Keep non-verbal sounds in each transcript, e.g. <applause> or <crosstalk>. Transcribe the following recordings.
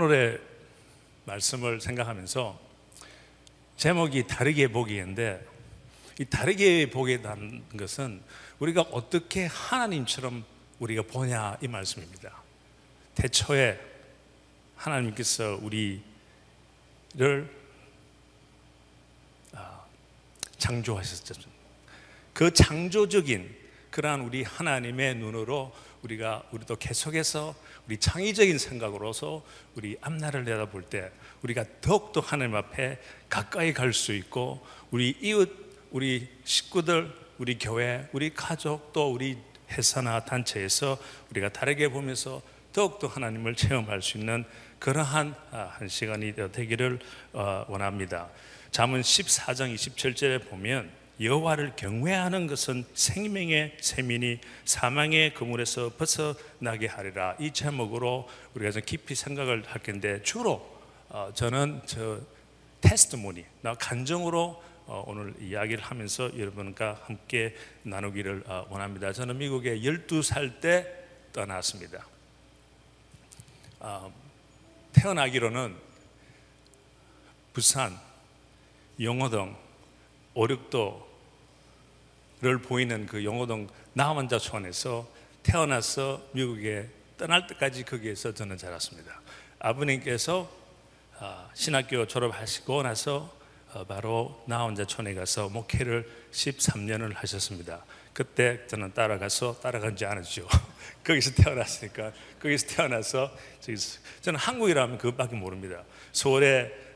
오늘의 말씀을 생각하면서 제목이 다르게 보기인데 이 다르게 보게 된 것은 우리가 어떻게 하나님처럼 우리가 보냐 이 말씀입니다. 대초에 하나님께서 우리를 아, 창조하셨죠. 그 창조적인 그러한 우리 하나님의 눈으로 우리가 우리도 계속해서 우리 창의적인 생각으로서 우리 앞날을 내다볼 때 우리가 더욱더 하나님 앞에 가까이 갈 수 있고 우리 이웃, 우리 식구들, 우리 교회, 우리 가족 또 우리 회사나 단체에서 우리가 다르게 보면서 더욱더 하나님을 체험할 수 있는 그러한 아, 한 시간이 되기를 어, 원합니다. 잠언 14장 27절에 보면 여호와를 경외하는 것은 생명의 세민이 사망의 그물에서 벗어나게 하리라 이 제목으로 우리가 좀 깊이 생각을 할 텐데 주로 어, 저는 저 테스트모니 나 간정으로 어, 오늘 이야기를 하면서 여러분과 함께 나누기를 어, 원합니다. 저는 미국에 12살 때 떠났습니다. 태어나기로는 부산, 영어동, 오륙도 를 보이는 그 영호동 나환자촌에서 태어나서 미국에 떠날 때까지 거기에서 저는 자랐습니다. 아버님께서 아, 신학교 졸업하시고 나서 어, 바로 나혼자촌에 가서 목회를 13년을 하셨습니다. 그때 저는 따라가서 따라간지 않았죠. <laughs> 거기서 태어났으니까 거기서 태어나서 저는 한국이라면 그것밖에 모릅니다. 서울에 아,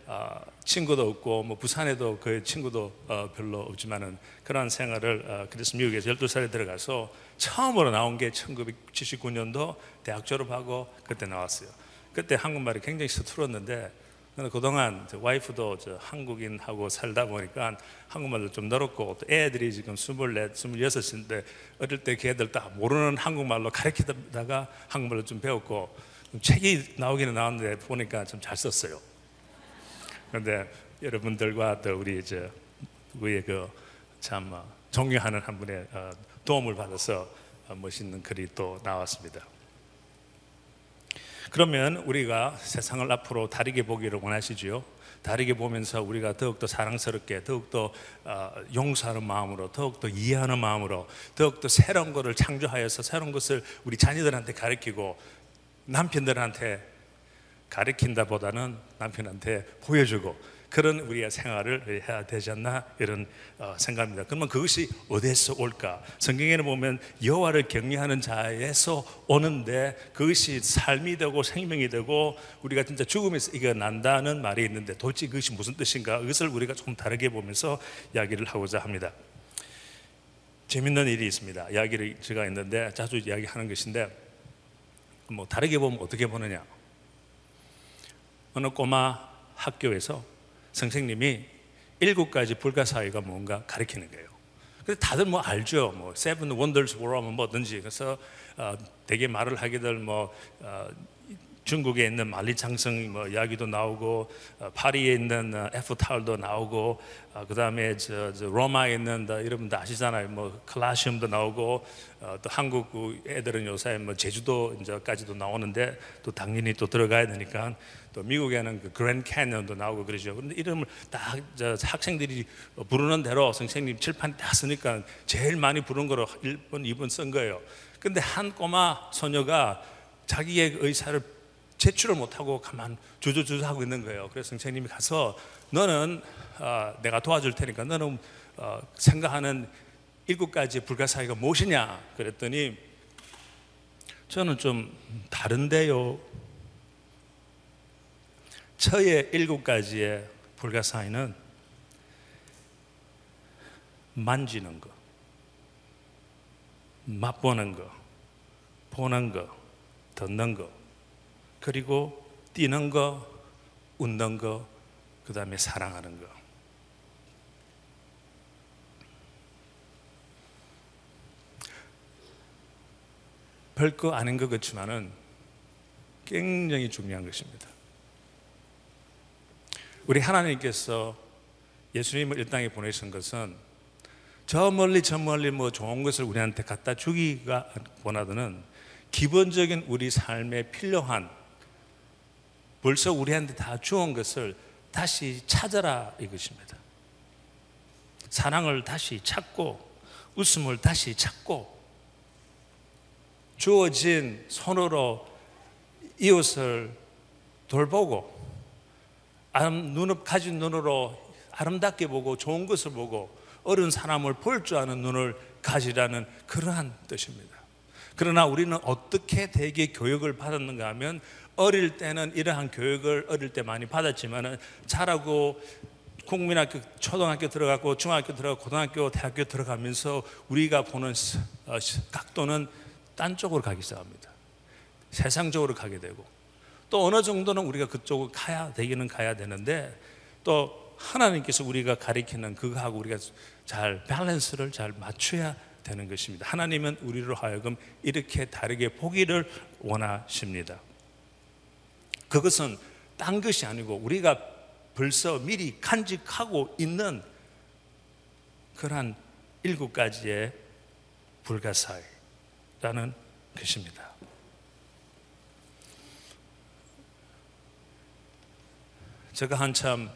친구도 없고 뭐 부산에도 그 친구도 어, 별로 없지만은 그러한 생활을 어, 그래서 미국에서 12살에 들어가서 처음으로 나온 게 1979년도 대학 졸업하고 그때 나왔어요. 그때 한국말이 굉장히 서툴었는데 그동안 와이프도 한국인하고 살다 보니까 한국말도 좀 늘었고 또 애들이 지금 24, 26인데 어릴 때 걔들 다 모르는 한국말로 가르치다가 한국말로 좀 배웠고 책이 나오기는 나왔는데 보니까 좀 잘 썼어요. 그런데 여러분들과 또 우리 이제 우리의 그참 어, 존경하는 한 분의 어, 도움을 받아서 어, 멋있는 글이 또 나왔습니다. 그러면 우리가 세상을 앞으로 다르게 보기를 원하시지요. 다르게 보면서 우리가 더욱더 사랑스럽게, 더욱더 용서하는 마음으로, 더욱더 이해하는 마음으로, 더욱더 새로운 것을 창조하여서 새로운 것을 우리 자녀들한테 가르치고 남편들한테 가르킨다 보다는 남편한테 보여주고 그런 우리의 생활을 해야 되지 않나 이런 어, 생각입니다. 그러면 그것이 어디서 올까? 성경에는 보면 여호와를 경외하는 자에서 오는데 그것이 삶이 되고 생명이 되고 우리가 진짜 죽음에서 이겨난다는 말이 있는데 도대체 그것이 무슨 뜻인가? 그것을 우리가 조금 다르게 보면서 이야기를 하고자 합니다. 재밌는 일이 있습니다. 이야기를 제가 있는데 자주 이야기하는 것인데 뭐 다르게 보면 어떻게 보느냐? 어느 꼬마 학교에서 선생님이 일곱 가지 불가사의가 뭔가 가르치는 거예요. 근데 다들 뭐 알죠. 뭐 Seven Wonders of World라면 뭐든지 그래서 어, 되게 말을 하기들 뭐 어, 중국에 있는 만리장성 뭐 이야기도 나오고 어, 파리에 있는 어, Eiffel Tower도 나오고 어, 그 다음에 저, 저, 로마에 있는 여러분들 아시잖아요 뭐 Colosseum도 나오고 어, 또 한국 그 애들은 요새 뭐 제주도 이제까지도 나오는데 또 당연히 또 들어가야 되니까 또 미국에는 그 그랜드 캐년도 나오고 그러죠. 그런데 이름을 딱 학생들이 부르는 대로 선생님 칠판 다 쓰니까 제일 많이 부른 거로 1번, 2번 쓴 거예요. 근데 한 꼬마 소녀가 자기의 의사를 제출을 못하고 가만 주저주저 하고 있는 거예요. 그래서 선생님이 가서 너는 어, 내가 도와줄 테니까 너는 어, 생각하는 일곱 가지 불가사의가 무엇이냐 그랬더니 저는 좀 다른데요. 처의 일곱 가지의 불가사의는 만지는 거, 맛보는 거, 보는 거, 듣는 거, 그리고 뛰는 거, 웃는 거, 그 다음에 사랑하는 거. 별거 아닌 것 같지만은 굉장히 중요한 것입니다. 우리 하나님께서 예수님을 이 땅에 보내신 것은 저 멀리 저 멀리 뭐 좋은 것을 우리한테 갖다 주기가 원하드는 기본적인 우리 삶에 필요한 벌써 우리한테 다 주은 것을 다시 찾아라 이것입니다. 사랑을 다시 찾고 웃음을 다시 찾고 주어진 손으로 이웃을 돌보고 눈을 가진 눈으로 아름답게 보고 좋은 것을 보고 어른 사람을 볼 줄 아는 눈을 가지라는 그러한 뜻입니다. 그러나 우리는 어떻게 대개 교육을 받았는가 하면 어릴 때는 이러한 교육을 어릴 때 많이 받았지만 자라고 국민학교, 초등학교 들어가고 중학교 들어가고 고등학교, 대학교 들어가면서 우리가 보는 어, 각도는 딴 쪽으로 가기 시작합니다. 세상적으로 가게 되고 또 어느 정도는 우리가 그쪽으로 가야 되기는 가야 되는데 또 하나님께서 우리가 가리키는 그거하고 우리가 잘 밸런스를 잘 맞춰야 되는 것입니다. 하나님은 우리로 하여금 이렇게 다르게 보기를 원하십니다. 그것은 딴 것이 아니고 우리가 벌써 미리 간직하고 있는 그러한 일곱 가지의 불가사의라는 것입니다. 제가 한참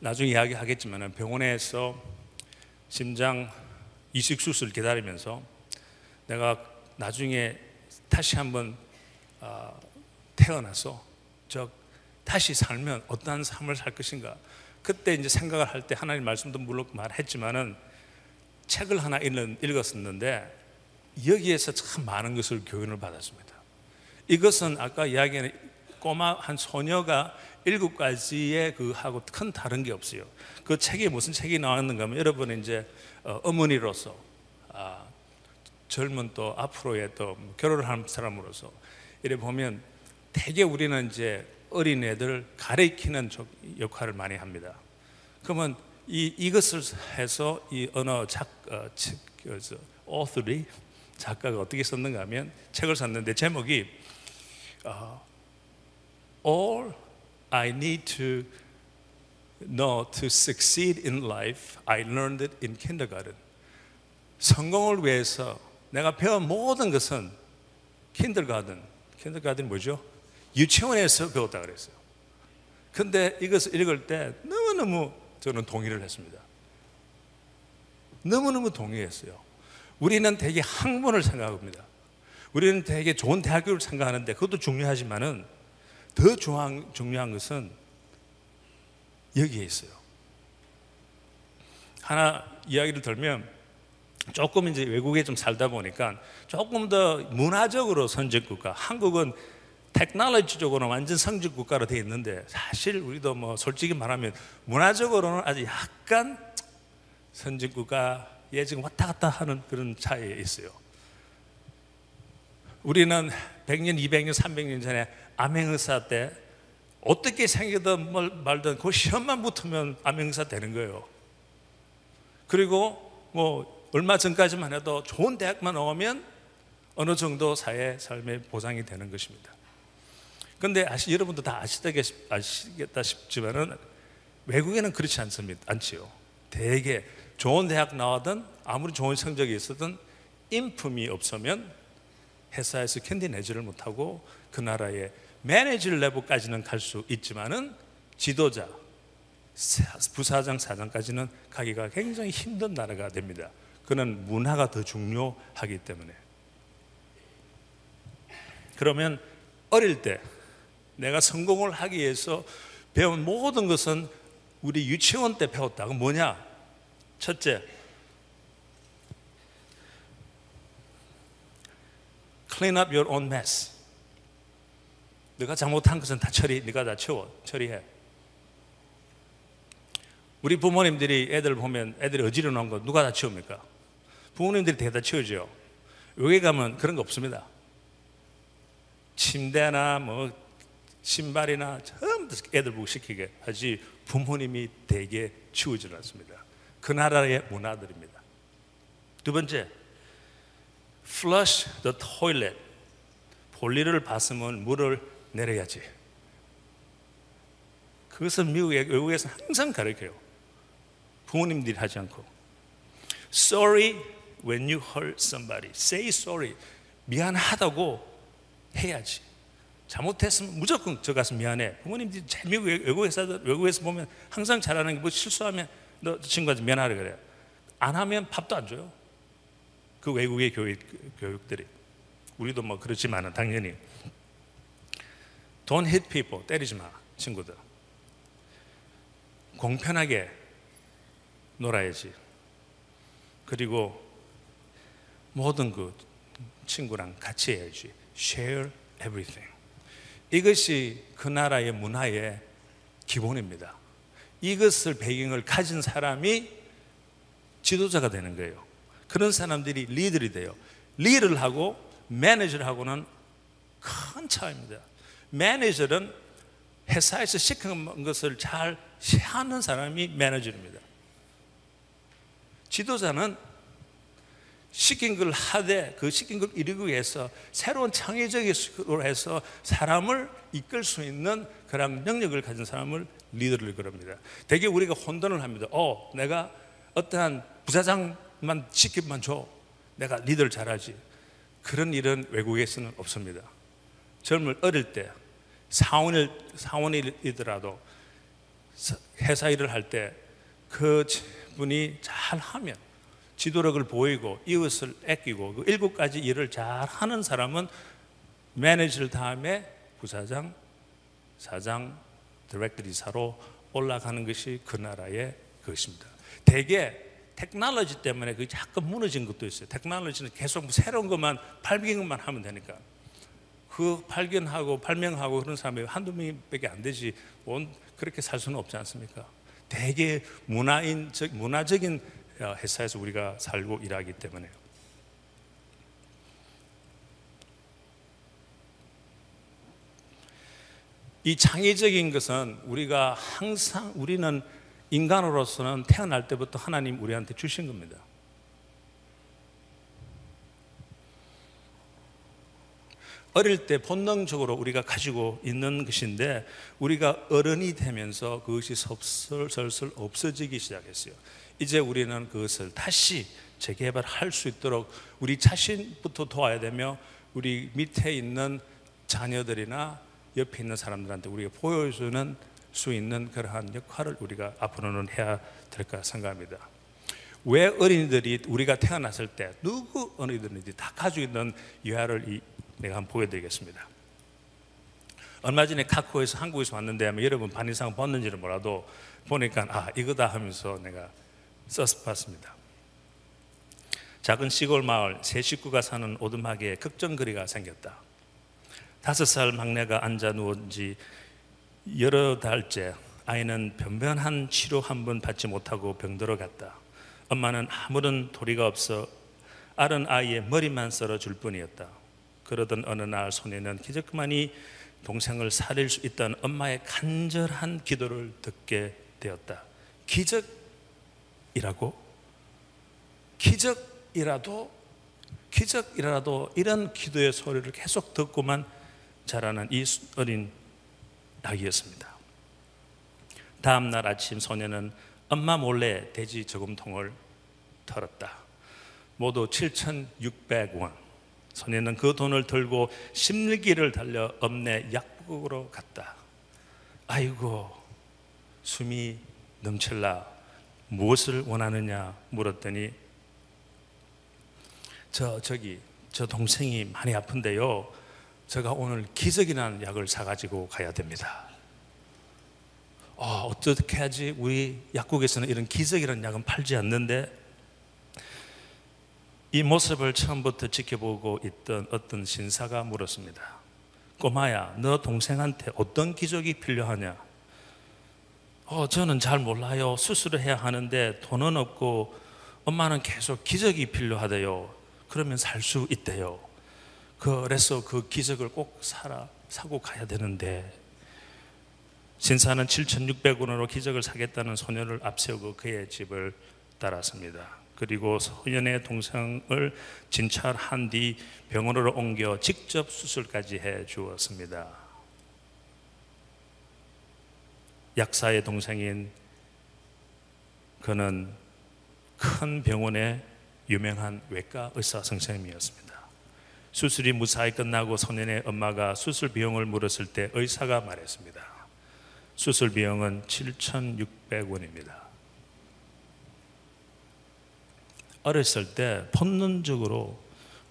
나중에 이야기하겠지만 병원에서 심장 이식 수술 기다리면서 내가 나중에 다시 한번 어, 태어나서 저 다시 살면 어떠한 삶을 살 것인가 그때 이제 생각을 할 때 하나님 말씀도 물론 말했지만은 책을 하나 읽었었는데 여기에서 참 많은 것을 교훈을 받았습니다. 이것은 아까 이야기한 꼬마 한 소녀가 일곱 가지의 그 하고 큰 다른 게 없어요. 그 책에 무슨 책이 나왔는가 하면 여러분 이제 어, 어머니로서 아, 젊은 또 앞으로의 또 결혼을 한 사람으로서 이래 보면 대개 우리는 이제 어린 애들 가르치는 역할을 많이 합니다. 그러면 이 이것을 해서 이 언어 작 어, 그래서 author이 작가가 어떻게 썼는가 하면 책을 썼는데 제목이 어, All I need to know to succeed in life, I learned it in kindergarten. 성공을 위해서 내가 배운 모든 것은 kindergarten. kindergarten 뭐죠? 유치원에서 배웠다 그랬어요. 근데 이것을 읽을 때 너무너무 저는 동의를 했습니다. 너무너무 동의했어요. 우리는 되게 학문을 생각합니다. 우리는 되게 좋은 대학교를 생각하는데 그것도 중요하지만은 더 중요한, 중요한 것은 여기에 있어요. 하나 이야기를 들면 조금 이제 외국에 좀 살다 보니까 조금 더 문화적으로 선진국가, 한국은 테크놀로지적으로 완전 성직 국가로 되어 있는데 사실 우리도 뭐 솔직히 말하면 문화적으로는 아주 약간 선진 국가에 지금 왔다 갔다 하는 그런 차이에 있어요. 우리는 100년, 200년, 300년 전에 암행의사 때 어떻게 생기든 말든 그 시험만 붙으면 암행의사 되는 거예요. 그리고 뭐 얼마 전까지만 해도 좋은 대학만 나오면 어느 정도 사회 삶의 보장이 되는 것입니다. 근데 아시, 여러분도 다 아시겠다 싶지만은 외국에는 그렇지 않습니다. 않지요. 대개 좋은 대학 나와든 아무리 좋은 성적이 있었든 인품이 없으면 회사에서 견디내지를 못하고 그 나라의 매니저 레벨까지는 갈 수 있지만은 지도자, 부사장, 사장까지는 가기가 굉장히 힘든 나라가 됩니다. 그는 문화가 더 중요하기 때문에. 그러면 어릴 때 내가 성공을 하기 위해서 배운 모든 것은 우리 유치원 때 배웠다. 그 뭐냐? 첫째, clean up your own mess. 네가 잘못한 것은 다 처리, 네가 다 치워, 처리해. 우리 부모님들이 애들 보면 애들이 어지러 놓은 거 누가 다 치웁니까? 부모님들이 대다 치우죠. 여기 가면 그런 거 없습니다. 침대나 뭐 신발이나 전부 애들 보고 시키게 하지 부모님이 대개 치우지 않습니다. 그 나라의 문화들입니다. 두 번째, flush the toilet. 볼일을 봤으면 물을 내려야지. 그것은 미국에, 외국에서 항상 가르쳐요. 부모님들이 하지 않고. Sorry when you hurt somebody. Say sorry. 미안하다고 해야지. 잘못했으면 무조건 저 가서 미안해. 부모님들이 제 미국 외국 회사들 외국에서 보면 항상 잘하는 게 뭐 실수하면 너 친구한테 미안하라 그래. 안 하면 밥도 안 줘요. 그 외국의 교육 교육들이 우리도 뭐 그렇지만은 당연히 Don't hit people 때리지 마 친구들. 공평하게 놀아야지. 그리고 모든 그 친구랑 같이 해야지. Share everything. 이것이 그 나라의 문화의 기본입니다. 이것을 배경을 가진 사람이 지도자가 되는 거예요. 그런 사람들이 리더이 돼요. 리더를 하고 매니저를 하고는 큰 차이입니다. 매니저는 회사에서 시킨 것을 잘 하는 사람이 매니저입니다. 지도자는 시킨 걸 하되 그 시킨 걸 이루기 위해서 새로운 창의적으로 해서 사람을 이끌 수 있는 그런 능력을 가진 사람을 리더를 그럽니다. 대개 우리가 혼돈을 합니다. 어, 내가 어떠한 부사장 만 시키만 줘. 내가 리더를 잘하지. 그런 일은 외국에서는 없습니다. 젊을 어릴 때 사원일 사원이더라도 회사 일을 할 때 그 분이 잘 하면 지도력을 보이고 이웃을 아끼고 그 일곱 가지 일을 잘 하는 사람은 매니저 다음에 부사장, 사장, 디렉터리사로 올라가는 것이 그 나라의 것입니다. 대개 테크놀로지 때문에 그 약간 무너진 것도 있어요. 테크놀로지는 계속 뭐 새로운 것만 발견만 하면 되니까 그 발견하고 발명하고 그런 사람이 한두 명밖에 안 되지 온 그렇게 살 수는 없지 않습니까? 대개 문화인 문화적인 회사에서 우리가 살고 일하기 때문에요. 이 창의적인 것은 우리가 항상 우리는 인간으로서는 태어날 때부터 하나님 우리한테 주신 겁니다. 어릴 때 본능적으로 우리가 가지고 있는 것인데 우리가 어른이 되면서 그것이 설설 없어지기 시작했어요. 이제 우리는 그것을 다시 재개발할 수 있도록 우리 자신부터 도와야 되며 우리 밑에 있는 자녀들이나 옆에 있는 사람들한테 우리가 보여주는 수 있는 그러한 역할을 우리가 앞으로는 해야 될까 생각합니다. 왜 어린이들이 우리가 태어났을 때 누구 어린이들인지 다 가지고 있는 유아를 내가 한번 보여드리겠습니다. 얼마 전에 카코에서 한국에서 왔는데 아마 여러분 반 이상 봤는지는 몰라도 보니까 아 이거다 하면서 내가 써서 봤습니다. 작은 시골 마을 세 식구가 사는 오두막에 걱정거리가 생겼다. 다섯 살 막내가 앉아 누운 지 여러 달째 아이는 변변한 치료 한 번 받지 못하고 병들어 갔다. 엄마는 아무런 도리가 없어 아른 아이의 머리만 썰어줄 뿐이었다. 그러던 어느 날 소녀는 기적그만이 동생을 살릴 수 있다는 엄마의 간절한 기도를 듣게 되었다. 기적이라고? 기적이라도 기적이라도 이런 기도의 소리를 계속 듣고만 자라는 이 어린 아기였습니다. 다음 날 아침 소녀는 엄마 몰래 돼지 저금통을 털었다. 모두 7,600원. 소녀는 그 돈을 들고 심리기를 달려 엄내 약국으로 갔다. 아이고, 숨이 넘칠라. 무엇을 원하느냐 물었더니 저 저기 저 동생이 많이 아픈데요. 제가 오늘 기적이라는 약을 사가지고 가야 됩니다. 어, 어떻게 하지? 우리 약국에서는 이런 기적이라는 약은 팔지 않는데 이 모습을 처음부터 지켜보고 있던 어떤 신사가 물었습니다. 꼬마야, 너 동생한테 어떤 기적이 필요하냐? 어, 저는 잘 몰라요. 수술을 해야 하는데 돈은 없고 엄마는 계속 기적이 필요하대요. 그러면 살 수 있대요. 그래서 그 기적을 꼭 사라, 사고 가야 되는데 신사는 7,600원으로 기적을 사겠다는 소녀를 앞세우고 그의 집을 따랐습니다. 그리고 소년의 동생을 진찰한 뒤 병원으로 옮겨 직접 수술까지 해 주었습니다. 약사의 동생인 그는 큰 병원의 유명한 외과 의사 선생님이었습니다. 수술이 무사히 끝나고 소년의 엄마가 수술 비용을 물었을 때 의사가 말했습니다. 수술 비용은 7,600원입니다. 어렸을 때 본능적으로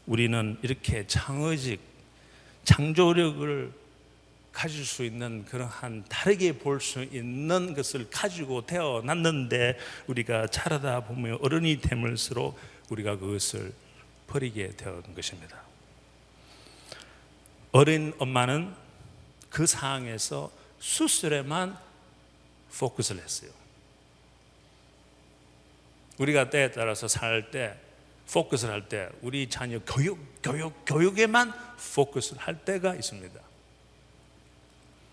우리는 이렇게 창의직, 창조력을 가질 수 있는 그러한 다르게 볼 수 있는 것을 가지고 태어났는데 우리가 자라다 보면 어른이 되면서록 우리가 그것을 버리게 되는 것입니다. 어린 엄마는 그 상황에서 수술에만 포커스를 했어요. 우리가 때에 따라서 살 때, 포커스를 할 때, 우리 자녀 교육, 교육, 교육에만 포커스를 할 때가 있습니다.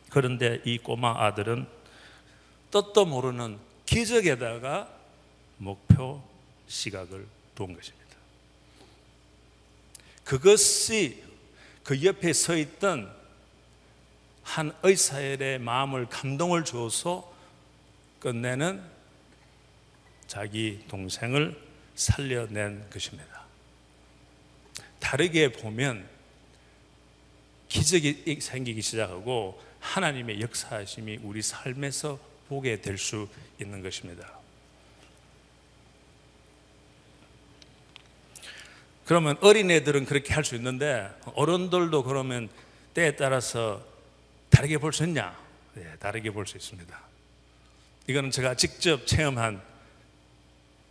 그런데 이 꼬마 아들은 뜻도 모르는 기적에다가 목표 시각을 둔 것입니다. 그것이 그 옆에 서 있던 한 의사의 마음을 감동을 줘서 끝내는 자기 동생을 살려낸 것입니다. 다르게 보면 기적이 생기기 시작하고 하나님의 역사하심이 우리 삶에서 보게 될 수 있는 것입니다. 그러면 어린애들은 그렇게 할 수 있는데 어른들도 그러면 때에 따라서 다르게 볼 수 있냐? 네, 다르게 볼 수 있습니다. 이거는 제가 직접 체험한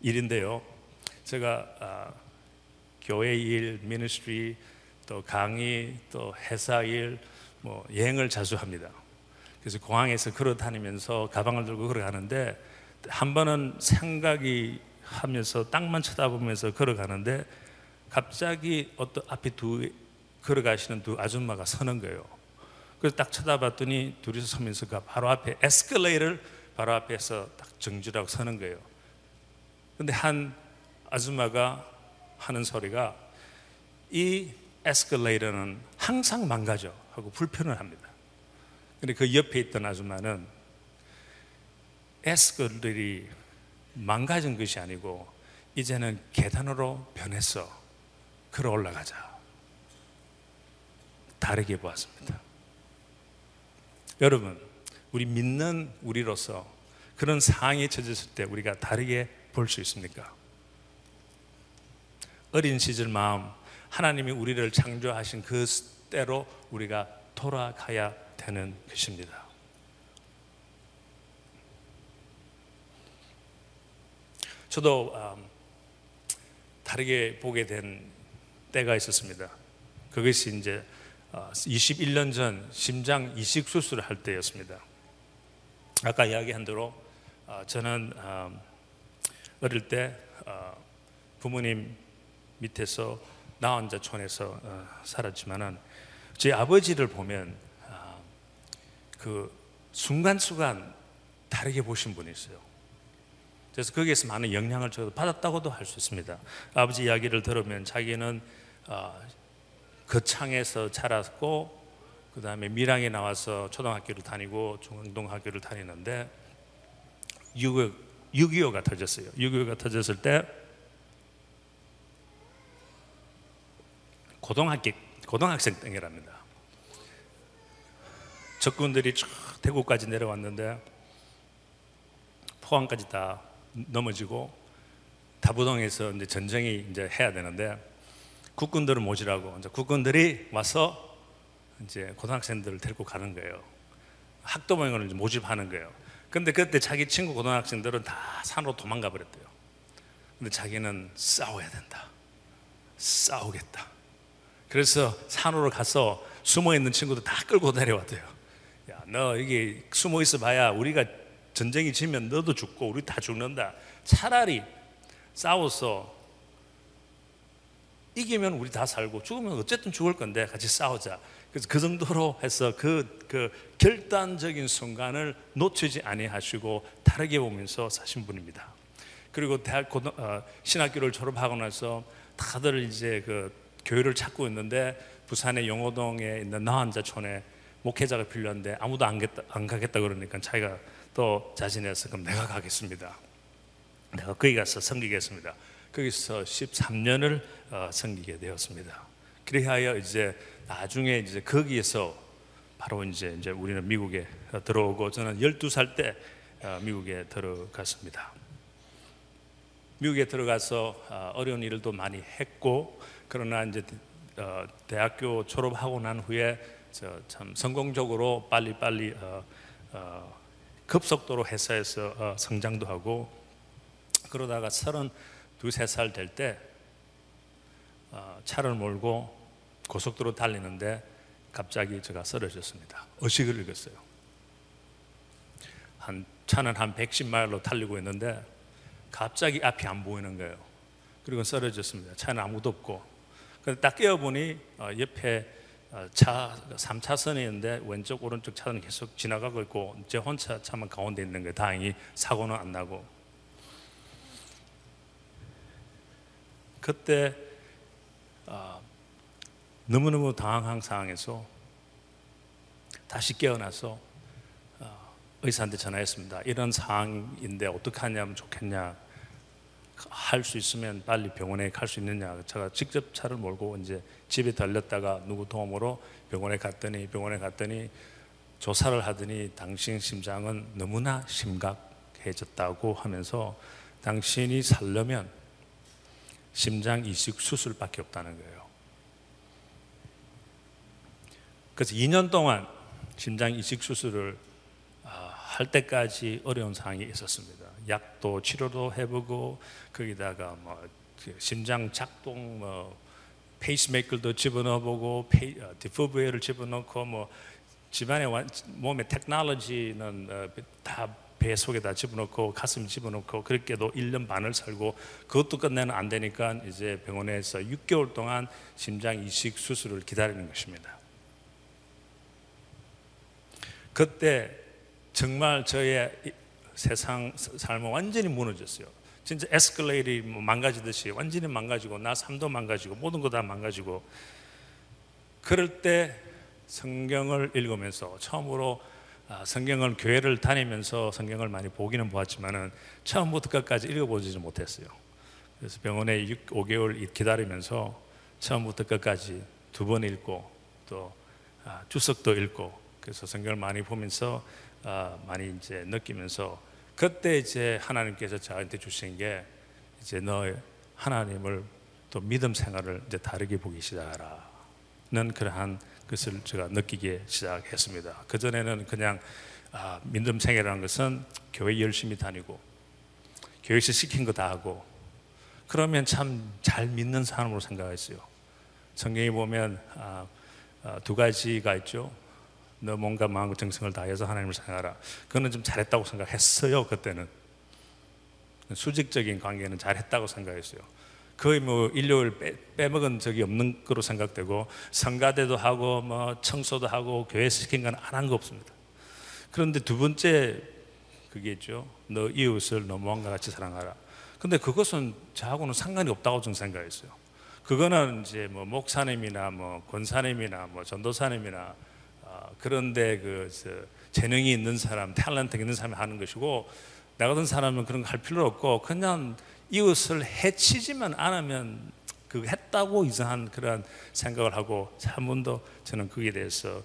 일인데요. 제가 아, 교회 일, 미니스트리, 또 강의, 또 회사 일, 뭐 여행을 자주 합니다. 그래서 공항에서 걸어 다니면서 가방을 들고 걸어가는데 한 번은 생각이 하면서 땅만 쳐다보면서 걸어가는데 갑자기 어떤 앞에 두 걸어가시는 두 아줌마가 서는 거예요. 그래서 딱 쳐다봤더니 둘이서 서면서 그 바로 앞에 에스컬레이터를 바로 앞에서 딱 정지하고 서는 거예요. 근데 한 아줌마가 하는 소리가 이 에스컬레이터는 항상 망가져 하고 불편을 합니다. 근데 그 옆에 있던 아줌마는 에스컬레이터이 망가진 것이 아니고 이제는 계단으로 변했어. 걸어 올라가자. 다르게 보았습니다. 여러분, 우리 믿는 우리로서 그런 상황에 처졌을 때 우리가 다르게 볼 수 있습니까? 어린 시절 마음, 하나님이 우리를 창조하신 그 때로 우리가 돌아가야 되는 것입니다. 저도 음, 다르게 보게 된 때가 있었습니다. 그것이 이제 21년 어, 전 심장 이식 수술을 할 때였습니다. 아까 이야기한 대로 어, 저는 음, 어릴 때 어, 부모님 밑에서 나 혼자 촌에서 살았지만은 제 아버지를 보면 그 순간순간 다르게 보신 분이 있어요. 그래서 거기에서 많은 영향을 저도 받았다고도 할 수 있습니다. 아버지 이야기를 들으면 자기는 거창에서 자랐고 그 다음에 밀양에 나와서 초등학교를 다니고 중앙동학교를 다니는데 6.25 가 터졌어요. 6.25가 터졌을 때 고등학교, 고등학생 때이랍니다. 적군들이 쭉 대구까지 내려왔는데 포항까지 다 넘어지고 다부동에서 이제 전쟁이 이제 해야 되는데 국군들을 모시라고 이제 국군들이 와서 이제 고등학생들을 데리고 가는 거예요. 학도병을 이제 모집하는 거예요. 근데 그때 자기 친구 고등학생들은 다 산으로 도망가 버렸대요. 근데 자기는 싸워야 된다. 싸우겠다. 그래서 산으로 가서 숨어 있는 친구들 다 끌고 내려왔대요. 야, 너 이게 숨어 있어 봐야 우리가 전쟁이 지면 너도 죽고 우리 다 죽는다. 차라리 싸워서 이기면 우리 다 살고 죽으면 어쨌든 죽을 건데 같이 싸우자. 그래서 그 정도로 해서 그, 그 결단적인 순간을 놓치지 아니하시고 다르게 보면서 사신 분입니다. 그리고 대학 고등, 어, 신학교를 졸업하고 나서 다들 이제 그 교회를 찾고 있는데 부산의 용호동에 있는 나한자촌에 목회자가 필요한데 아무도 안, 겠다, 안 가겠다 그러니까 자기가 또 자신해서 그럼 내가 가겠습니다. 내가 거기 가서 섬기겠습니다. 거기서 13년을 어, 섬기게 되었습니다. 그리하여 이제 나중에 이제 거기에서 바로 이제 이제 우리는 미국에 들어오고 저는 12살 때 어, 미국에 들어갔습니다. 미국에 들어가서 어, 어려운 일도 많이 했고 그러나 이제 어, 대학교 졸업하고 난 후에 참 성공적으로 빨리 빨리 급속도로 회사에서 성장도 하고 그러다가 서른 두세 살 될 때 차를 몰고 고속도로 달리는데 갑자기 제가 쓰러졌습니다. 의식을 잃었어요. 한 차는 한 110마일로 달리고 있는데 갑자기 앞이 안 보이는 거예요. 그리고 쓰러졌습니다. 차는 아무도 없고. 근데 딱 깨어보니 어, 옆에 어, 차 3차선이 있는데 왼쪽 오른쪽 차는 계속 지나가고 있고 제 혼자 차만 가운데 있는 거예요. 다행히 사고는 안 나고. 그때 어, 너무너무 당황한 상황에서 다시 깨어나서 어, 의사한테 전화했습니다. 이런 상황인데 어떻게 하냐면 좋겠냐. 할 수 있으면 빨리 병원에 갈 수 있느냐. 제가 직접 차를 몰고 이제 집에 달렸다가 누구 도움으로 병원에 갔더니 병원에 갔더니 조사를 하더니 당신 심장은 너무나 심각해졌다고 하면서 당신이 살려면 심장 이식 수술밖에 없다는 거예요. 그래서 2년 동안 심장 이식 수술을 아, 할 때까지 어려운 상황이 있었습니다. 약도 치료도 해보고 거기다가 뭐그 심장 작동 뭐 페이스메이커도 집어넣어보고 페이, 어, defibrillator를 집어넣고 뭐 집안의 몸의 테크놀로지는 어, 다 배 속에다 집어넣고 가슴 집어넣고 그렇게도 1년 반을 살고 그것도 끝내는 안 되니까 이제 병원에서 6개월 동안 심장 이식 수술을 기다리는 것입니다. 그때 정말 저의 세상 삶은 완전히 무너졌어요. 진짜 에스컬레이터이 뭐 망가지듯이 완전히 망가지고 나 삶도 망가지고 모든 거 다 망가지고 그럴 때 성경을 읽으면서 처음으로 아, 성경을 교회를 다니면서 성경을 많이 보기는 보았지만은 처음부터 끝까지 읽어보지 못했어요. 그래서 병원에 6, 5개월 기다리면서 처음부터 끝까지 두 번 읽고 또 아, 주석도 읽고 그래서 성경을 많이 보면서 어, 많이 이제 느끼면서 그때 이제 하나님께서 저한테 주신 게 이제 너 하나님을 또 믿음 생활을 이제 다르게 보기 시작하라는 그러한 것을 제가 느끼기 시작했습니다. 그 전에는 그냥 아, 믿음 생활이라는 것은 교회 열심히 다니고 교회에서 시킨 거 다 하고 그러면 참 잘 믿는 사람으로 생각했어요. 성경에 보면 아, 아, 두 가지가 있죠. 너 뭔가 마음과 정성을 다해서 하나님을 생각하라. 그거는 좀 잘했다고 생각했어요. 그때는 수직적인 관계는 잘했다고 생각했어요. 거의 뭐 일요일 빼, 먹은 적이 없는 거로 생각되고 성가대도 하고 뭐 청소도 하고 교회 시킨 건 안 한 거 없습니다. 그런데 두 번째 그게 있죠. 너 이웃을 너 무언가 같이 사랑하라. 근데 그것은 저하고는 상관이 없다고 저는 생각했어요. 그거는 이제 뭐 목사님이나 뭐 권사님이나 뭐 전도사님이나 그런데 그 재능이 있는 사람, 탤런트 있는 사람이 하는 것이고 나 같은 사람은 그런 거 할 필요 없고 그냥 이웃을 해치지만 않으면 그 했다고 이상한 그런 생각을 하고 한 번도 저는 거기에 대해서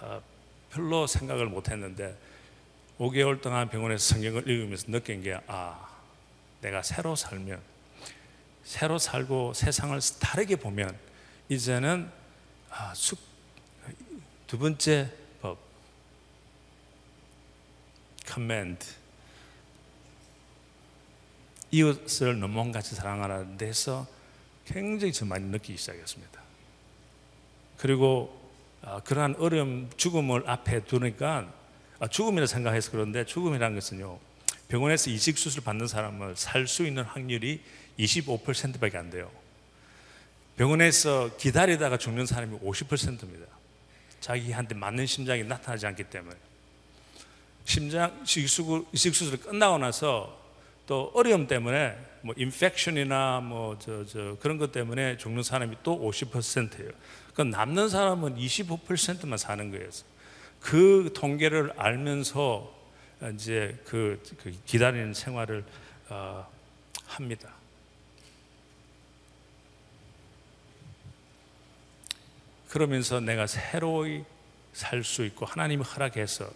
어, 별로 생각을 못 했는데 5개월 동안 병원에서 성경을 읽으면서 느낀 게 아, 내가 새로 살면 새로 살고 세상을 다르게 보면 이제는 아, 숙 두 번째 법 command 이웃을 너무같이 사랑하라는 데서 굉장히 저 많이 느끼기 시작했습니다. 그리고 아, 그러한 어려움, 죽음을 앞에 두니까 아, 죽음이라 생각해서 그런데 죽음이라는 것은요 병원에서 이식 수술 받는 사람을 살 수 있는 확률이 25%밖에 안 돼요. 병원에서 기다리다가 죽는 사람이 50%입니다. 자기한테 맞는 심장이 나타나지 않기 때문에 심장 이식 수술 끝나고 나서 또 어려움 때문에 뭐 인펙션이나 뭐 저 저 그런 것 때문에 죽는 사람이 또 50%예요. 그 남는 사람은 25%만 사는 거예요. 그 통계를 알면서 이제 그, 그 기다리는 생활을 어, 합니다. 그러면서 내가 새로이 살 수 있고 하나님이 허락해서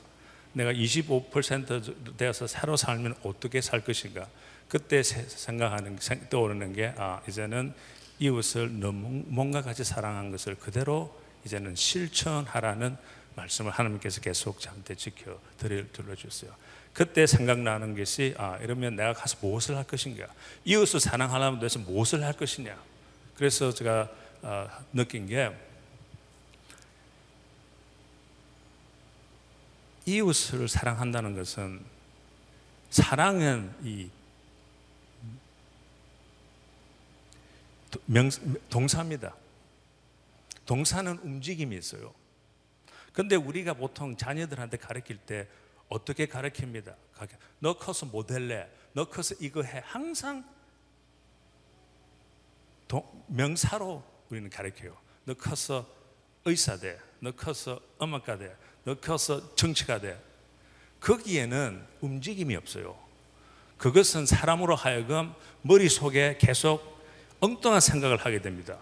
내가 25% 되어서 새로 살면 어떻게 살 것인가 그때 생각하는 떠오르는 게 아, 이제는 이웃을 너무 뭔가 같이 사랑한 것을 그대로 이제는 실천하라는 말씀을 하나님께서 계속 저한테 지켜 들려주셨어요. 그때 생각나는 것이 아 이러면 내가 가서 무엇을 할 것인가? 이웃을 사랑하려면 도대체 무엇을 할 것이냐? 그래서 제가 어, 느낀 게 이웃을 사랑한다는 것은 사랑은 이 명, 동사입니다. 동사는 움직임이 있어요. 근데 우리가 보통 자녀들한테 가르칠 때 어떻게 가르칩니다. 너 커서 모델래. 너 커서 이거 해. 항상 명사로 우리는 가르쳐요. 너 커서 의사 돼. 너 커서 음악가 돼. 너 커서 정치가 돼. 거기에는 움직임이 없어요. 그것은 사람으로 하여금 머릿속에 계속 엉뚱한 생각을 하게 됩니다.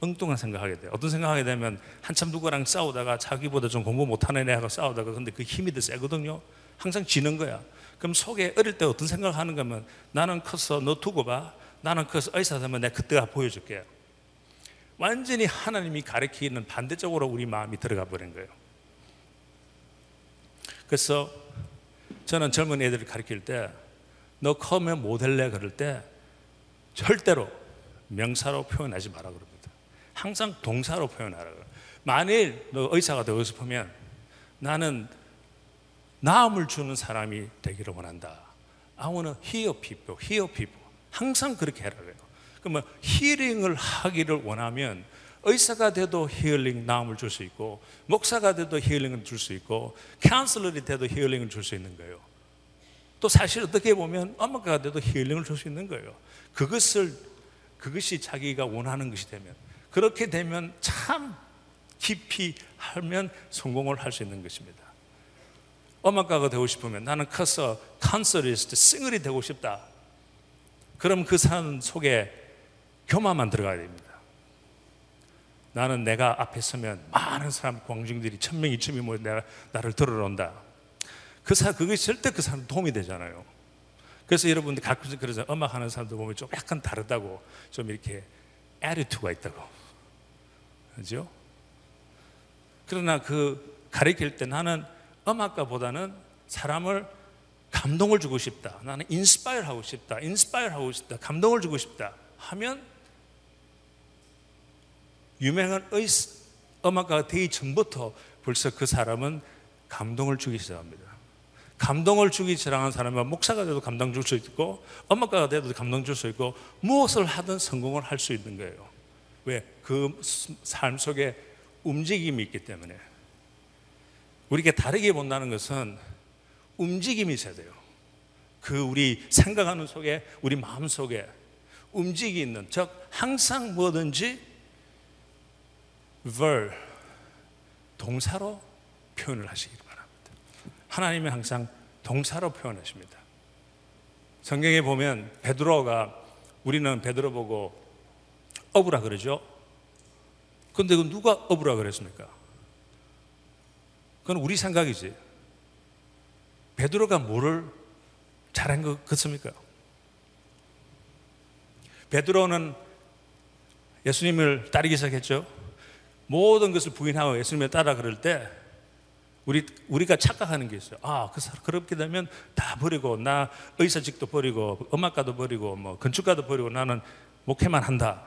엉뚱한 생각하게 돼요. 어떤 생각하게 되면 한참 누구랑 싸우다가 자기보다 좀 공부 못하는 애하고 싸우다가 근데 그 힘이 더 세거든요. 항상 지는 거야. 그럼 속에 어릴 때 어떤 생각을 하는 거면 나는 커서 너 두고 봐. 나는 커서 의사 되면 내가 그때가 보여줄게. 완전히 하나님이 가르치는 반대쪽으로 우리 마음이 들어가 버린 거예요. 그래서 저는 젊은 애들을 가르칠 때 너 커면 모델래 그럴 때 절대로 명사로 표현하지 마라 그럽니다. 항상 동사로 표현하라고. 만일 너 의사가 되고 싶으면 나는 나음을 주는 사람이 되기를 원한다. I want to heal people, heal people. 항상 그렇게 그래요. 그러면 힐링을 하기를 원하면 의사가 돼도 힐링 나음을 줄 수 있고 목사가 돼도 힐링을 줄 수 있고 카운슬러이 돼도 힐링을 줄 수 있는 거예요. 또 사실 어떻게 보면 엄마가 돼도 힐링을 줄 수 있는 거예요. 그것을 그것이 자기가 원하는 것이 되면 그렇게 되면 참 깊이 하면 성공을 할 수 있는 것입니다. 음악가가 되고 싶으면 나는 커서 concertist, singer이 되고 싶다. 그럼 그 사람 속에 교만만 들어가야 됩니다. 나는 내가 앞에 서면 많은 사람, 관중들이 천 명, 이천 명이 모여 내가 나를 들으러 온다. 그 사, 그게 절대 그 사람 도움이 되잖아요. 그래서 여러분들 가끔씩 그러죠. 음악 하는 사람들 보면 좀 약간 다르다고, 좀 이렇게 attitude가 있다고. 그죠? 그러나 그 가르칠 때 나는 음악가보다는 사람을 감동을 주고 싶다. 나는 inspire 하고 싶다. inspire 하고 싶다. 감동을 주고 싶다. 하면 유명한 의 음악가가 되기 전부터 벌써 그 사람은 감동을 주기 시작합니다. 감동을 주기 시작한 사람은 목사가 돼도 감동 줄 수 있고 음악가가 돼도 감동 줄 수 있고 무엇을 하든 성공을 할 수 있는 거예요. 왜? 그 삶 속에 움직임이 있기 때문에. 우리가 다르게 본다는 것은 움직임이 있어야 돼요. 그 우리 생각하는 속에, 우리 마음 속에 움직이 있는, 즉, 항상 뭐든지 ver, 동사로 표현을 하시기 바랍니다. 하나님은 항상 동사로 표현하십니다. 성경에 보면 베드로가 우리는 베드로 보고 어부라 그러죠. 근데 그 누가 어부라 그랬습니까? 그건 우리 생각이지. 베드로가 뭐를 잘한 것 같습니까? 베드로는 예수님을 따르기 시작했죠. 모든 것을 부인하고 예수님을 따라 그럴 때 우리 우리가 착각하는 게 있어요. 아, 그 사람 그렇게 되면 다 버리고 나 의사직도 버리고 음악가도 버리고 뭐 건축가도 버리고 나는 목회만 한다.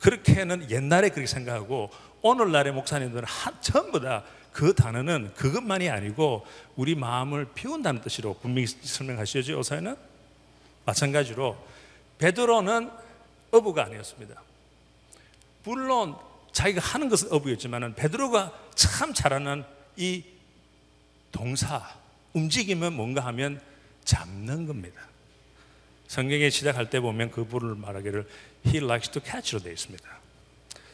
그렇게는 옛날에 그렇게 생각하고 오늘날의 목사님들은 한, 전부 다 그 단어는 그것만이 아니고 우리 마음을 비운다는 뜻으로 분명히 설명하시죠 요사에는 마찬가지로 베드로는 어부가 아니었습니다. 물론 자기가 하는 것은 어부였지만 베드로가 참 잘하는 이 동사 움직이면 뭔가 하면 잡는 겁니다. 성경에 시작할 때 보면 그 부를 말하기를 He likes to catch로 되어 있습니다.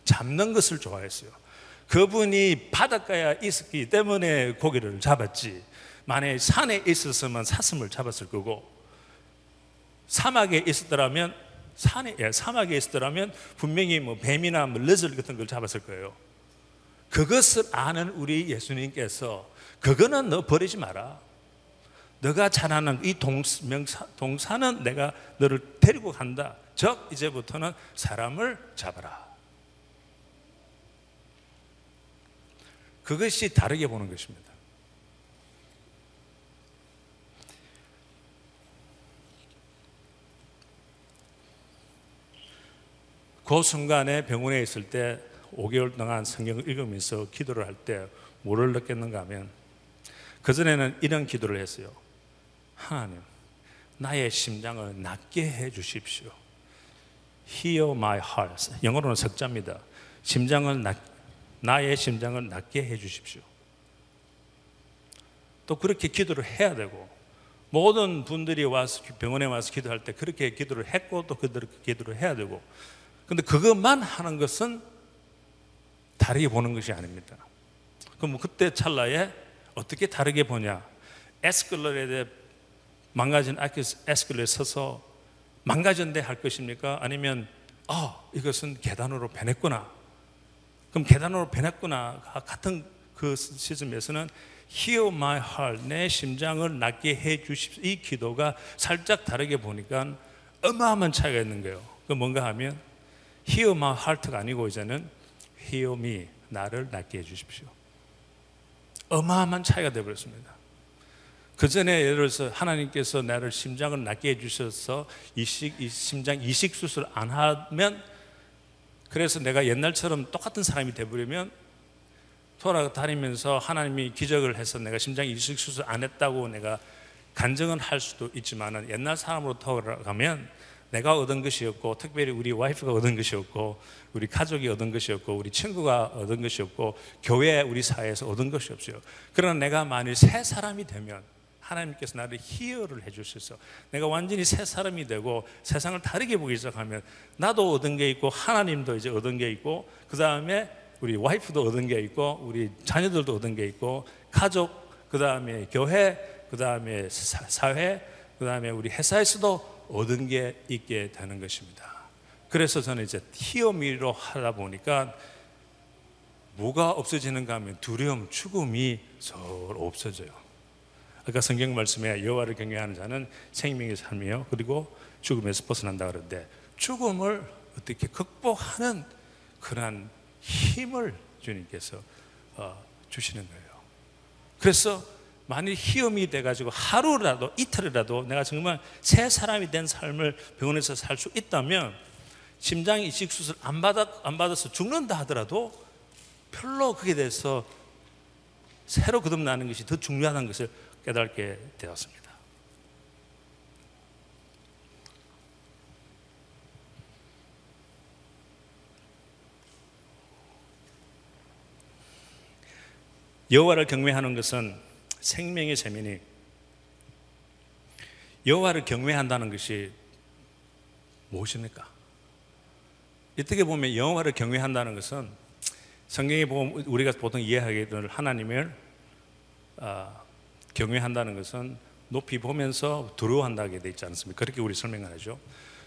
잡는 것을 좋아했어요. 그분이 바닷가에 있었기 때문에 고기를 잡았지. 만약 산에 있었으면 사슴을 잡았을 거고 사막에 있었더라면 산에 예, 사막에 있었더라면 분명히 뭐 뱀이나 뭐 레즐 같은 걸 잡았을 거예요. 그것을 아는 우리 예수님께서 그거는 너 버리지 마라. 너가 잘하는 이 동사, 동사는 내가 너를 데리고 간다. 즉 이제부터는 사람을 잡아라. 그것이 다르게 보는 것입니다. 그 순간에 병원에 있을 때 5개월 동안 성경을 읽으면서 기도를 할 때 뭐를 느꼈는가 하면 그전에는 이런 기도를 했어요. 하나님, 나의 심장을 낫게 해 주십시오. Heal my heart. 영어로는 석자입니다. 심장을 낫, 나의 심장을 낫게 해 주십시오. 또 그렇게 기도를 해야 되고 모든 분들이 와서 병원에 와서 기도할 때 그렇게 기도를 했고 또 그렇게 기도를 해야 되고 근데 그것만 하는 것은 다르게 보는 것이 아닙니다. 그럼 그때 찰나에 어떻게 다르게 보냐? 에스컬레이터에 망가진 에스컬레이터에 서서 망가졌는데 할 것입니까? 아니면 아 이것은 계단으로 변했구나. 그럼 계단으로 변했구나 같은 그 시점에서는 Heal my heart 내 심장을 낫게 해 주십시오. 이 기도가 살짝 다르게 보니까 어마어마한 차이가 있는 거예요. 그 뭔가 하면 Heal my heart가 아니고 이제는 Heal me 나를 낫게 해 주십시오. 어마어마한 차이가 되어 버렸습니다. 그 전에 예를 들어서 하나님께서 나를 심장을 낫게 해주셔서 이식, 이 심장 이식 수술 안 하면 그래서 내가 옛날처럼 똑같은 사람이 되버리면 돌아다니면서 하나님이 기적을 해서 내가 심장 이식 수술 안 했다고 내가 간증은 할 수도 있지만은 옛날 사람으로 돌아가면 내가 얻은 것이었고 특별히 우리 와이프가 얻은 것이었고 우리 가족이 얻은 것이었고 우리 친구가 얻은 것이었고 교회 우리 사회에서 얻은 것이 없어요. 그러나 내가 만일 새 사람이 되면 하나님께서 나를 희열을 해주셔서 내가 완전히 새 사람이 되고 세상을 다르게 보기 시작하면 나도 얻은 게 있고 하나님도 이제 얻은 게 있고 그 다음에 우리 와이프도 얻은 게 있고 우리 자녀들도 얻은 게 있고 가족 그 다음에 교회 그 다음에 사회 그 다음에 우리 회사에서도 얻은 게 있게 되는 것입니다. 그래서 저는 이제 티어미로 하다 보니까 뭐가 없어지는가 하면 두려움, 죽음이 서로 없어져요. 아까 성경 말씀에 여호와를 경외하는 자는 생명의 삶이요. 그리고 죽음에서 벗어난다 그러는데 죽음을 어떻게 극복하는 그러한 힘을 주님께서 어, 주시는 거예요. 그래서 만일 희염이 돼가지고 하루라도 이틀이라도 내가 정말 새 사람이 된 삶을 병원에서 살 수 있다면 심장 이식 수술 안 받아 안 받아서 죽는다 하더라도 별로 그게 대해서 새로 거듭나는 것이 더 중요하다는 것을 깨닫게 되었습니다. 여호와를 경외하는 것은 생명의 세민이 여호와를 경외한다는 것이 무엇입니까? 어떻게 보면 여호와를 경외한다는 것은 성경에 보면 우리가 보통 이해하게 되는 하나님을 어, 경외한다는 것은 높이 보면서 두려워한다게 되어 있지 않습니까? 그렇게 우리 설명을 하죠.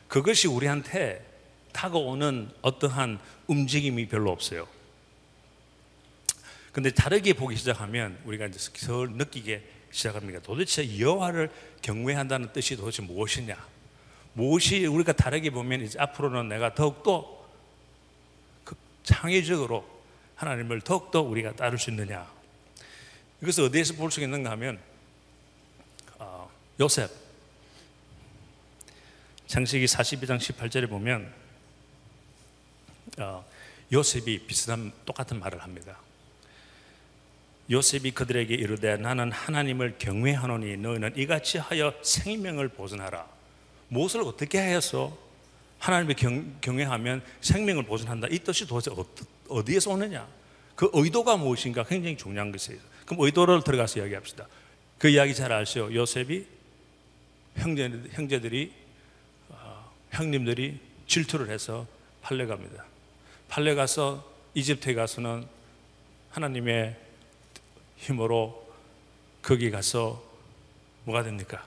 그것이 우리한테 다가오는 어떠한 움직임이 별로 없어요. 근데 다르게 보기 시작하면 우리가 이제 설 느끼게 시작합니다. 도대체 여호와를 경외한다는 뜻이 도대체 무엇이냐? 무엇이 우리가 다르게 보면 이제 앞으로는 내가 더욱더 그 창의적으로 하나님을 더욱더 우리가 따를 수 있느냐? 이것을 어디에서 볼 수 있는가 하면 어, 요셉 창세기 42장 18절에 보면 어, 요셉이 비슷한 똑같은 말을 합니다. 요셉이 그들에게 이르되 나는 하나님을 경외하노니 너희는 이같이 하여 생명을 보존하라. 무엇을 어떻게 하여서 하나님을 경, 경외하면 생명을 보존한다. 이 뜻이 도대체 어디에서 오느냐? 그 의도가 무엇인가 굉장히 중요한 것이에요. 그럼 의도를 들어가서 이야기합시다. 그 이야기 잘 아시죠? 요셉이 형제, 형제들이 어, 형님들이 질투를 해서 팔려갑니다. 팔려가서 이집트에 가서는 하나님의 힘으로 거기 가서 뭐가 됩니까?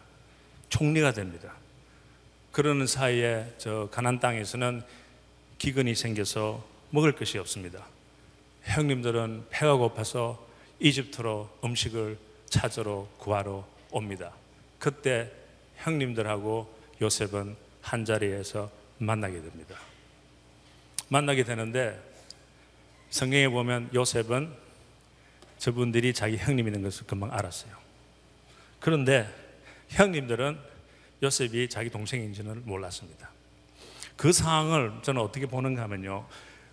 총리가 됩니다. 그러는 사이에 저 가난 땅에서는 기근이 생겨서 먹을 것이 없습니다. 형님들은 배가 고파서 이집트로 음식을 찾으러 구하러 옵니다. 그때 형님들하고 요셉은 한 자리에서 만나게 됩니다. 만나게 되는데 성경에 보면 요셉은 저분들이 자기 형님이 있는 것을 금방 알았어요. 그런데 형님들은 요셉이 자기 동생인지는 몰랐습니다. 그 상황을 저는 어떻게 보는가 하면요.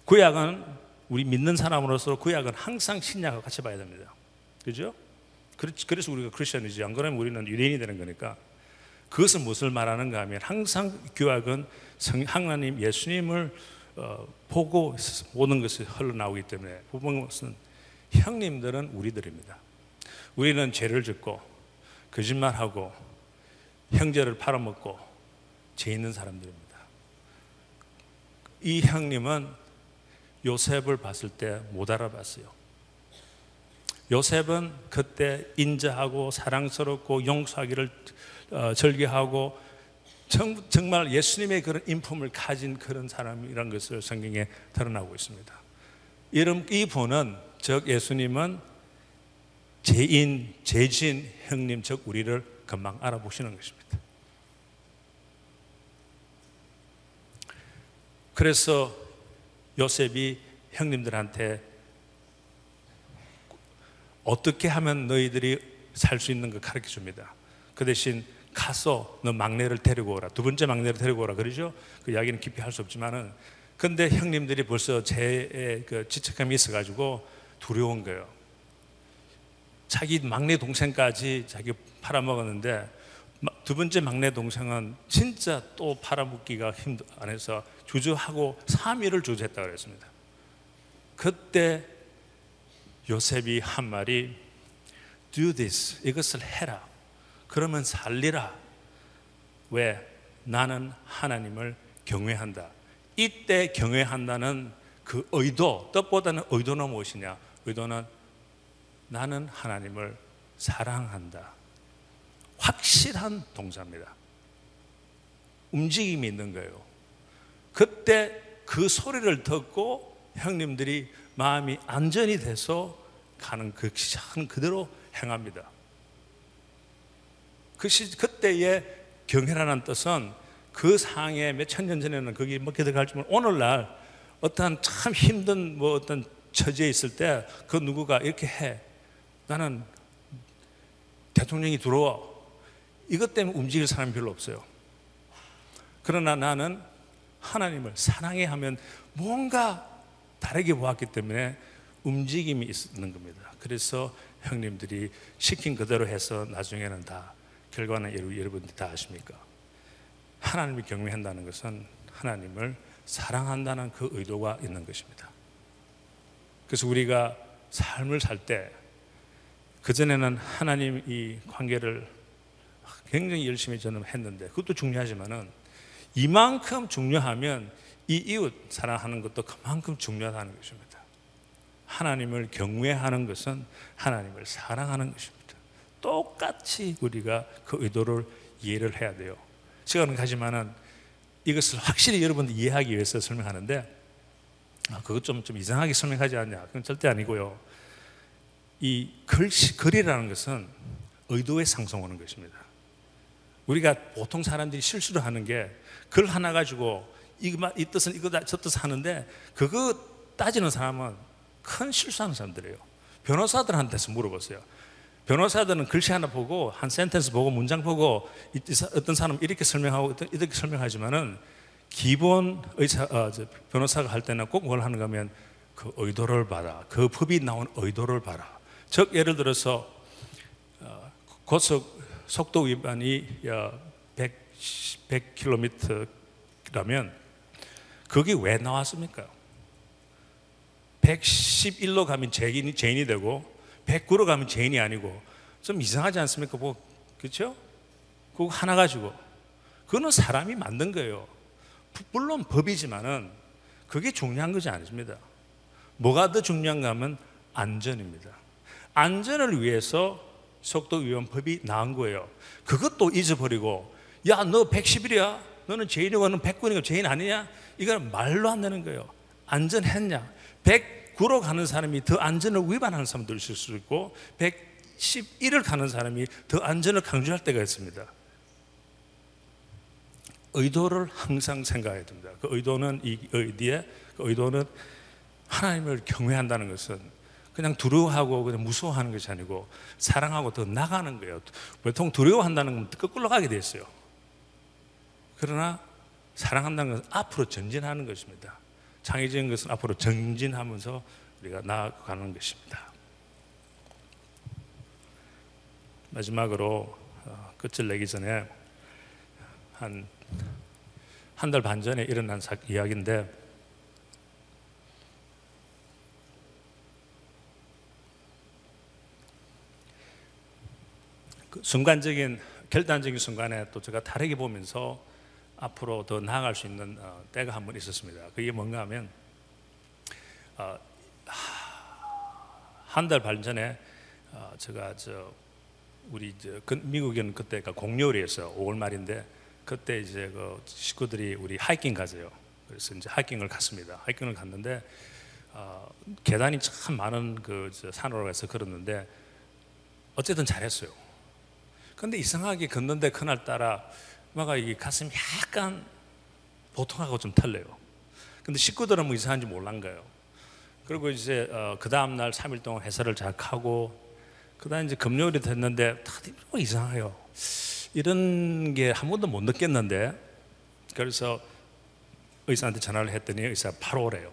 구약은 우리 믿는 사람으로서 구약은 항상 신약과 같이 봐야 됩니다. 그죠? 그래서 우리가 크리스천이지. 안 그러면 우리는 유대인이 되는 거니까. 그것은 무엇을 말하는가 하면 항상 구약은 성, 하나님 예수님을 어, 보고 모든 것이 흘러나오기 때문에 부분 것은 형님들은 우리들입니다. 우리는 죄를 짓고 거짓말하고 형제를 팔아먹고 죄 있는 사람들입니다. 이 형님은 요셉을 봤을 때 못 알아봤어요. 요셉은 그때 인자하고 사랑스럽고 용서하기를 어, 절개하고 정말 예수님의 그런 인품을 가진 그런 사람이란 것을 성경에 드러나고 있습니다. 이름 이 분은 즉 예수님은 죄인, 죄진 형님 즉 우리를 금방 알아보시는 것입니다. 그래서 요셉이 형님들한테 어떻게 하면 너희들이 살 수 있는 걸 가르쳐 줍니다. 그 대신 가서 너 막내를 데리고 오라. 두 번째 막내를 데리고 오라. 그러죠? 그 이야기는 깊이 할 수 없지만은 근데 형님들이 벌써 제그 지책감이 있어가지고 두려운 거예요. 자기 막내 동생까지 자기 팔아먹었는데 두 번째 막내 동생은 진짜 또 팔아먹기가 힘들 안해서 주저하고 3일을 주저했다 그랬습니다. 그때 요셉이 한 말이 do this 이것을 해라. 그러면 살리라. 왜? 나는 하나님을 경외한다. 이때 경외한다는 그 의도, 뜻보다는 의도는 무엇이냐? 의도는 나는 하나님을 사랑한다. 확실한 동사입니다. 움직임이 있는 거예요. 그때 그 소리를 듣고 형님들이 마음이 안전이 돼서 가는 그 시작은 그대로 행합니다. 그 시, 그때의 경혜라는 뜻은 그 상에 몇 천 년 전에는 거기 먹게 들어갈지 모르 오늘날 어떠한 참 힘든 뭐 어떤 처지에 있을 때 그 누구가 이렇게 해. 나는 대통령이 들어와. 이것 때문에 움직일 사람이 별로 없어요. 그러나 나는 하나님을 사랑해 하면 뭔가 다르게 보았기 때문에 움직임이 있는 겁니다. 그래서 형님들이 시킨 그대로 해서 나중에는 다 결과는 여러분들이 다 아십니까? 하나님을 경외한다는 것은 하나님을 사랑한다는 그 의도가 있는 것입니다. 그래서 우리가 삶을 살 때 그전에는 하나님 이 관계를 굉장히 열심히 저는 했는데 그것도 중요하지만은 이만큼 중요하면 이 이웃 사랑하는 것도 그만큼 중요하다는 것입니다. 하나님을 경외하는 것은 하나님을 사랑하는 것입니다. 똑같이 우리가 그 의도를 이해를 해야 돼요. 시간은 가지만은 이것을 확실히 여러분들 이해하기 위해서 설명하는데 아, 그것 좀, 좀 이상하게 설명하지 않냐? 그건 절대 아니고요. 이 글씨, 글이라는 것은 의도에 상승하는 것입니다. 우리가 보통 사람들이 실수를 하는 게 글 하나 가지고 이, 이 뜻은 이거다 저 뜻 하는데 그거 따지는 사람은 큰 실수하는 사람들이에요. 변호사들한테서 물어보세요. 변호사들은 글씨 하나 보고 한 센텐스 보고 문장 보고 어떤 사람 이렇게 설명하고 이렇게 설명하지만은 기본 의사 어, 변호사가 할 때는 꼭 뭘 하는가 하면 그 의도를 봐라. 그 법이 나온 의도를 봐라. 즉 예를 들어서 어, 고속 속도 위반이 100, 100km라면 그게 왜 나왔습니까? 111로 가면 죄인이, 죄인이 되고 109로 가면 죄인이 아니고 좀 이상하지 않습니까? 뭐, 그렇죠? 그거 하나 가지고 그거는 사람이 만든 거예요. 물론 법이지만은 그게 중요한 것이 아닙니다. 뭐가 더 중요한가 하면 안전입니다. 안전을 위해서 속도 위반법이 나온 거예요. 그것도 잊어버리고 야 너 110이야? 너 너는 죄인이고 너는 백군이고 죄인 아니냐? 이건 말로 안 되는 거예요. 안전했냐? 109로 가는 사람이 더 안전을 위반하는 사람도 있을 수 있고 111을 가는 사람이 더 안전을 강조할 때가 있습니다. 의도를 항상 생각해야 됩니다. 그 의도는 이 의디에 그 의도는 하나님을 경외한다는 것은 그냥 두려워하고 그냥 무서워하는 것이 아니고 사랑하고 더 나가는 거예요. 보통 두려워한다는 건 거꾸로 가게 돼 있어요. 그러나 사랑한다는 것은 앞으로 전진하는 것입니다. 창의적인 것은 앞으로 전진하면서 우리가 나아가는 것입니다. 마지막으로 어, 끝을 내기 전에 한 한 달 반 전에 일어난 사, 이야기인데 그 순간적인 결단적인 순간에 또 제가 다르게 보면서 앞으로 더 나아갈 수 있는 어, 때가 한 번 있었습니다. 그게 뭔가 하면 어, 한달 반 전에 어, 제가 저 우리 저 미국에는 그때가 공휴일이었어요. 5월 말인데 그때 이제 그 식구들이 우리 하이킹 가세요. 그래서 이제 하이킹을 갔습니다. 하이킹을 갔는데 어, 계단이 참 많은 그 산으로 가서 걸었는데 어쨌든 잘했어요. 근데 이상하게 걷는데 그날 따라 뭔가 이 가슴이 약간 보통하고 좀 틀려요. 근데 식구들은 뭐 이상한지 몰란 거예요. 그리고 이제 어, 그 다음 날 3일 동안 해설을 잘 하고 그다음 이제 금요일이 됐는데 다들 뭐 이상해요. 이런 게 한 번도 못 느꼈는데 그래서 의사한테 전화를 했더니 의사 바로 오래요.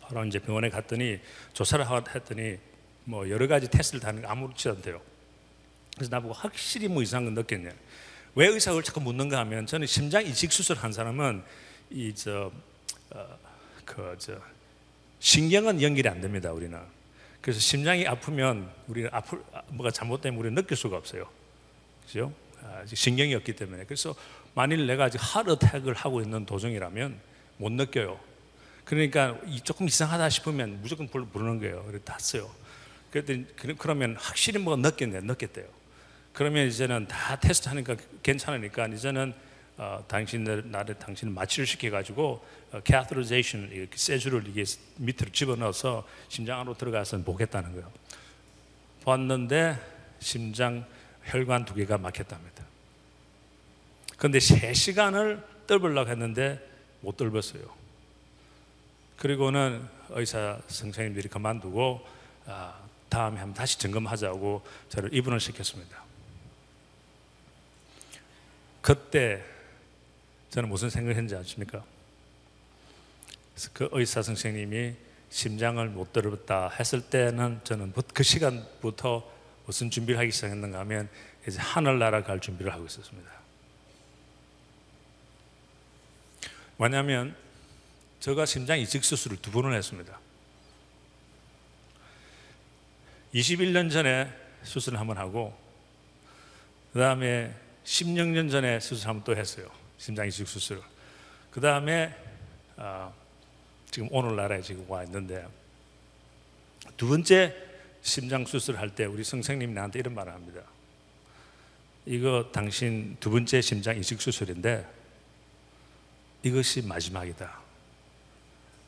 바로 이제 병원에 갔더니 조사를 했더니 뭐 여러 가지 테스트를 다 하는 게 아무렇지 않대요. 그래서 나보고 확실히 뭐 이상한 걸 느꼈냐. 왜 의사를 자꾸 묻는가 하면 저는 심장 이식 수술 한 사람은 이 저 그 저 신경은 연결이 안 됩니다 우리는. 그래서 심장이 아프면 우리는 아플 뭐가 잘못되면 우리는 느낄 수가 없어요. 그죠? 아, 신경이 없기 때문에. 그래서 만일 내가 아직 하르택을 하고 있는 도중이라면 못 느껴요. 그러니까 조금 이상하다 싶으면 무조건 부르는 거예요. 그래서 탔어요. 그랬더니 그러면 확실히 뭐 느꼈네, 느꼈대요. 그러면 이제는 다 테스트 하니까 괜찮으니까 이제는 어, 당신들 나를 당신을 마취를 시켜 가지고 어, 이렇게 세주를 이게 밑으로 집어넣어서 심장 안으로 들어가서 보겠다는 거예요. 봤는데 심장 혈관 두 개가 막혔답니다. 그런데 세 시간을 뚫으려고 했는데 못 뚫었어요. 그리고는 의사 선생님들이 그만두고 아, 다음에 한번 다시 점검하자고 저를 입원을 시켰습니다. 그때 저는 무슨 생각을 했는지 아십니까? 그 의사 선생님이 심장을 못 들었다 했을 때는 저는 그 시간부터 무슨 준비를 하기 시작했는가 하면 이제 하늘나라 갈 준비를 하고 있었습니다. 왜냐하면 제가 심장 이식 수술을 두 번을 했습니다. 21년 전에 수술을 한번 하고 그 다음에 16년 전에 수술 한번 또 했어요. 심장 이식 수술. 그 다음에 어, 지금 오늘날에 지금 와 있는데 두 번째 심장 수술할 때 우리 선생님이 나한테 이런 말을 합니다. 이거 당신 두 번째 심장 이식 수술인데 이것이 마지막이다.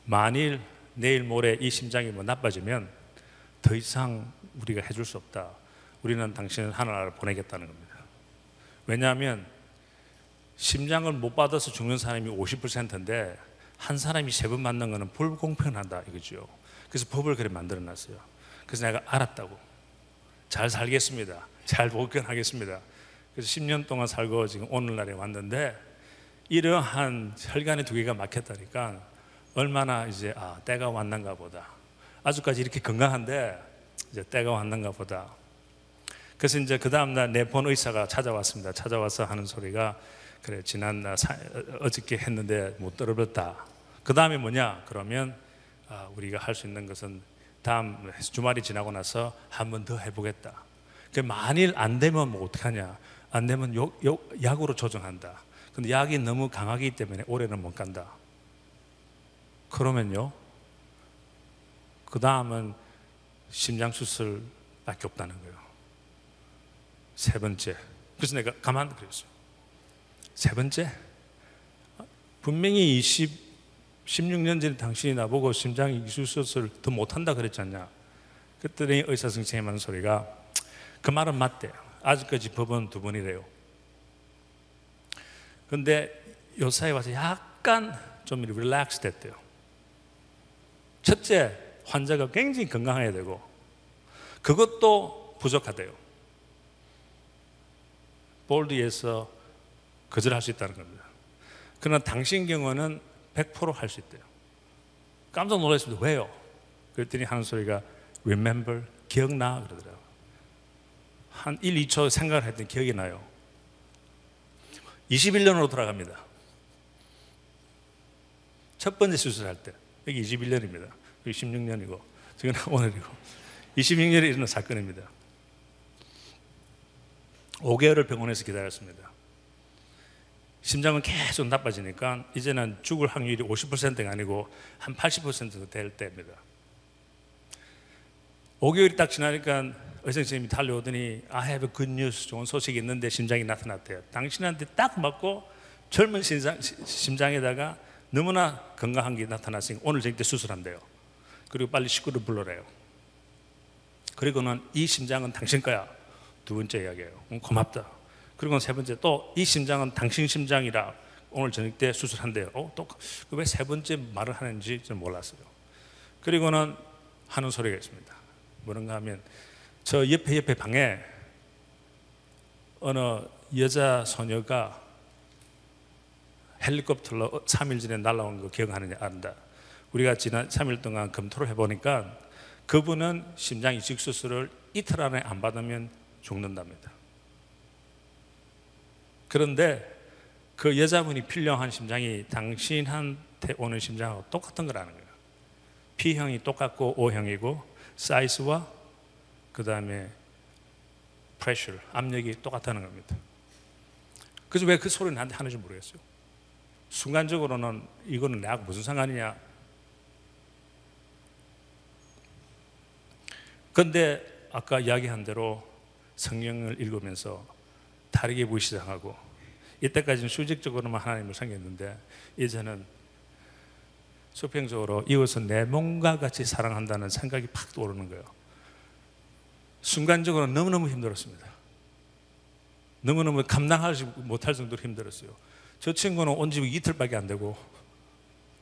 만일 내일 모레 이 심장이 뭐 나빠지면 더 이상 우리가 해줄 수 없다. 우리는 당신을 하나를 보내겠다는 겁니다. 왜냐하면 심장을 못 받아서 죽는 사람이 50%인데 한 사람이 세 번 맞는 것은 불공평하다 이거죠. 그래서 법을 그래 만들어 놨어요. 그래서 내가 알았다고. 잘 살겠습니다. 잘 복견하겠습니다. 그래서 10년 동안 살고 지금 오늘날에 왔는데 이러한 혈관의 두 개가 막혔다니까 얼마나 이제 아 때가 왔는가 보다. 아주까지 이렇게 건강한데 이제 때가 왔는가 보다. 그래서 이제 그 다음 날 내 본 의사가 찾아왔습니다. 찾아와서 하는 소리가 그래 지난 날 어저께 했는데 못 들어봤다. 그 다음에 뭐냐? 그러면 아, 우리가 할 수 있는 것은 다음 주말이 지나고 나서 한 번 더 해보겠다. 그 만일 안 되면 뭐 어떡하냐? 안 되면 요, 요, 약으로 조정한다. 근데 약이 너무 강하기 때문에 올해는 못 간다. 그러면요. 그 다음은 심장 수술밖에 없다는 거예요. 세 번째. 그래서 내가 가만 그랬어요. 세 번째, 분명히 20, 16년 전에 당신이 나보고 심장이 이술 수술을 더 못한다 그랬잖냐. 그랬더니 의사 선생님 하는 소리가 그 말은 맞대요. 아직까지 법원 두 번이래요. 근데 요사이 와서 약간 좀 릴렉스 됐대요. 첫째, 환자가 굉장히 건강해야 되고 그것도 부족하대요. 볼드에서 거절할 수 있다는 겁니다. 그러나 당신 경우는 100%할 수 있대요. 깜짝 놀랐습니다. 왜요? 그랬더니 하는 소리가 remember 기억나 그러더라고요. 한 1, 2초 생각을 했더니 기억이 나요. 21년으로 돌아갑니다. 첫 번째 수술할 때 여기 21년입니다. 여기 16년이고 지금 오늘이고 26년에 일어난 사건입니다. 5개월을 병원에서 기다렸습니다. 심장은 계속 나빠지니까 이제는 죽을 확률이 50%가 아니고 한 80%될 때입니다. 5개월이 딱 지나니까 의사 선생님이 달려오더니 I have a good news 좋은 소식이 있는데 심장이 나타났대요. 당신한테 딱 맞고 젊은 심장, 심장에다가 너무나 건강한 게 나타났으니 오늘 저녁 때 수술한대요. 그리고 빨리 식구를 불러래요. 그리고는 이 심장은 당신 거야. 두 번째 이야기예요. 음, 고맙다. 그리고 세 번째 또 이 심장은 당신 심장이라 오늘 저녁 때 수술한대요. 어, 또왜 세 번째 말을 하는지 좀 몰랐어요. 그리고는 하는 소리가 있습니다. 뭐는가 하면 저 옆에 옆에 방에 어느 여자 소녀가 헬리콥터로 3일 전에 날라온 거 기억하느냐 안다. 우리가 지난 3일 동안 검토를 해보니까 그분은 심장 이식 수술을 이틀 안에 안 받으면 죽는답니다. 그런데 그 여자분이 필요한 심장이 당신한테 오는 심장하고 똑같은 거라는 거예요. P형이 똑같고 O형이고 사이즈와 그 다음에 프레셔, 압력이 똑같다는 겁니다. 그래서 왜 그 소리를 나한테 하는지 모르겠어요. 순간적으로는 이거는 내하고 무슨 상관이냐. 그런데 아까 이야기한 대로 성경을 읽으면서 다르게 보기 시작하고 이때까지는 수직적으로만 하나님을 섬겼는데 이제는 수평적으로 이웃은 내 몸과 같이 사랑한다는 생각이 팍 떠오르는 거예요. 순간적으로 너무너무 힘들었습니다. 너무너무 감당하지 못할 정도로 힘들었어요. 저 친구는 온 집이 이틀밖에 안 되고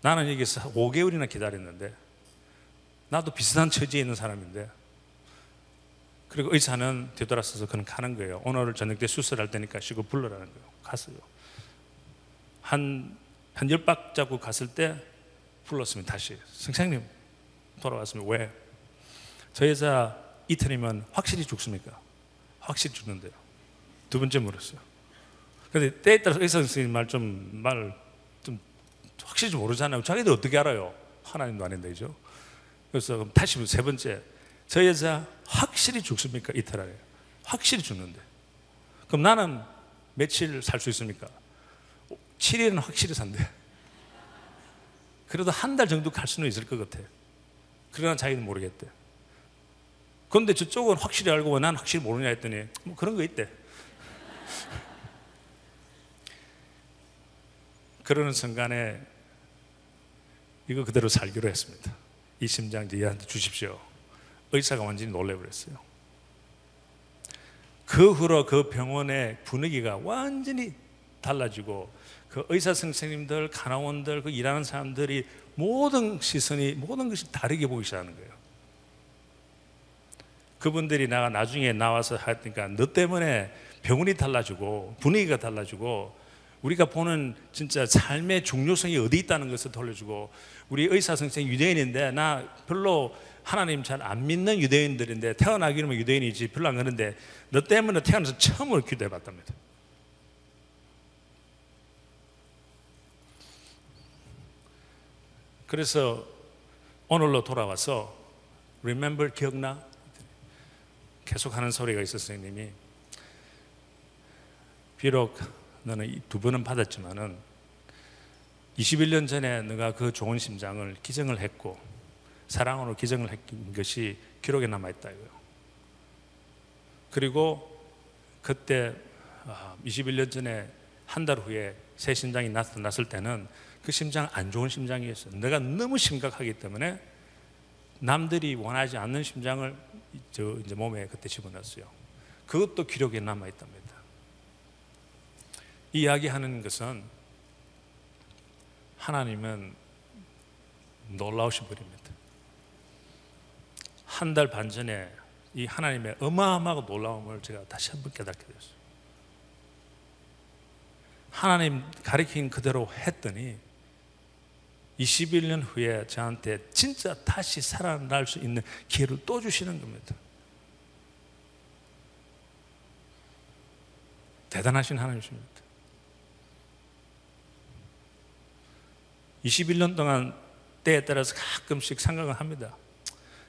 나는 여기서 5개월이나 기다렸는데 나도 비슷한 처지에 있는 사람인데 그리고 의사는 되돌아서서 그는 가는 거예요. 오늘 저녁 때 수술할 테니까 쉬고 불러라는 거예요. 갔어요. 한, 한 열 박자국 갔을 때 불렀으면 다시. 선생님, 돌아왔으면 왜? 저 여자 이틀이면 확실히 죽습니까? 확실히 죽는데요. 두 번째 물었어요. 근데 때에 따라서 의사 선생님 말 좀, 말 좀 확실히 좀 모르잖아요. 자기들 어떻게 알아요? 하나님도 아닌데죠. 그래서 다시 세 번째. 저 여자 확실히 죽습니까? 이틀 안에. 확실히 죽는데. 그럼 나는 며칠 살 수 있습니까? 7일은 확실히 산대. 그래도 한 달 정도 갈 수는 있을 것 같아. 그러나 자기는 모르겠대. 그런데 저쪽은 확실히 알고 난 확실히 모르냐 했더니 뭐 그런 거 있대. <laughs> 그러는 순간에 이거 그대로 살기로 했습니다. 이 심장 이제 얘한테 주십시오. 의사가 완전히 놀래버렸어요. 그 후로 그 병원의 분위기가 완전히 달라지고 그 의사 선생님들, 간호원들, 그 일하는 사람들이 모든 시선이 모든 것이 다르게 보기 시작하는 거예요. 그분들이 나가 나중에 나와서 하니까 너 때문에 병원이 달라지고 분위기가 달라지고 우리가 보는 진짜 삶의 중요성이 어디 있다는 것을 돌려주고 우리 의사 선생 유대인인데 나 별로 하나님 잘 안 믿는 유대인들인데 태어나기는 유대인이지 별로 안 그런데 너 때문에 태어나서 처음으로 기도해 봤답니다. 그래서 오늘로 돌아와서 remember 기억나? 계속 하는 소리가 있었어요, 님이. 비록 너는 두 번은 받았지만은 21년 전에 너가 그 좋은 심장을 기증을 했고 사랑으로 기증을 했던 것이 기록에 남아 있다고요. 그리고 그때 21년 아, 전에 한 달 후에 새 심장이 나타났을 때는 그 심장 안 좋은 심장이었어요. 내가 너무 심각하기 때문에 남들이 원하지 않는 심장을 저 이제 몸에 그때 집어넣었어요. 그것도 기록에 남아 있답니다. 이야기하는 것은 하나님은 놀라우신 분입니다. 한 달 반 전에 이 하나님의 어마어마하고 놀라움을 제가 다시 한번 깨닫게 됐어요. 하나님 가리킨 그대로 했더니 21년 후에 저한테 진짜 다시 살아날 수 있는 기회를 또 주시는 겁니다. 대단하신 하나님이십니다. 21년 동안 때에 따라서 가끔씩 생각을 합니다.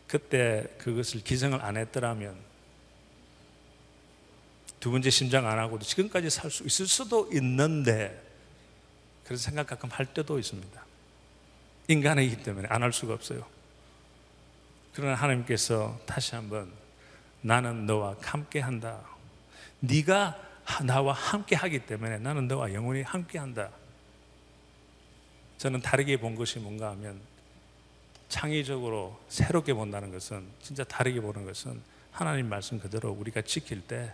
그때 그것을 기성을 안 했더라면 두 번째 심장 안 하고도 지금까지 살 수 있을 수도 있는데 그런 생각 가끔 할 때도 있습니다. 인간이기 때문에 안 할 수가 없어요. 그러나 하나님께서 다시 한번 나는 너와 함께 한다. 네가 나와 함께 하기 때문에 나는 너와 영원히 함께 한다. 저는 다르게 본 것이 뭔가 하면 창의적으로 새롭게 본다는 것은 진짜 다르게 보는 것은 하나님 말씀 그대로 우리가 지킬 때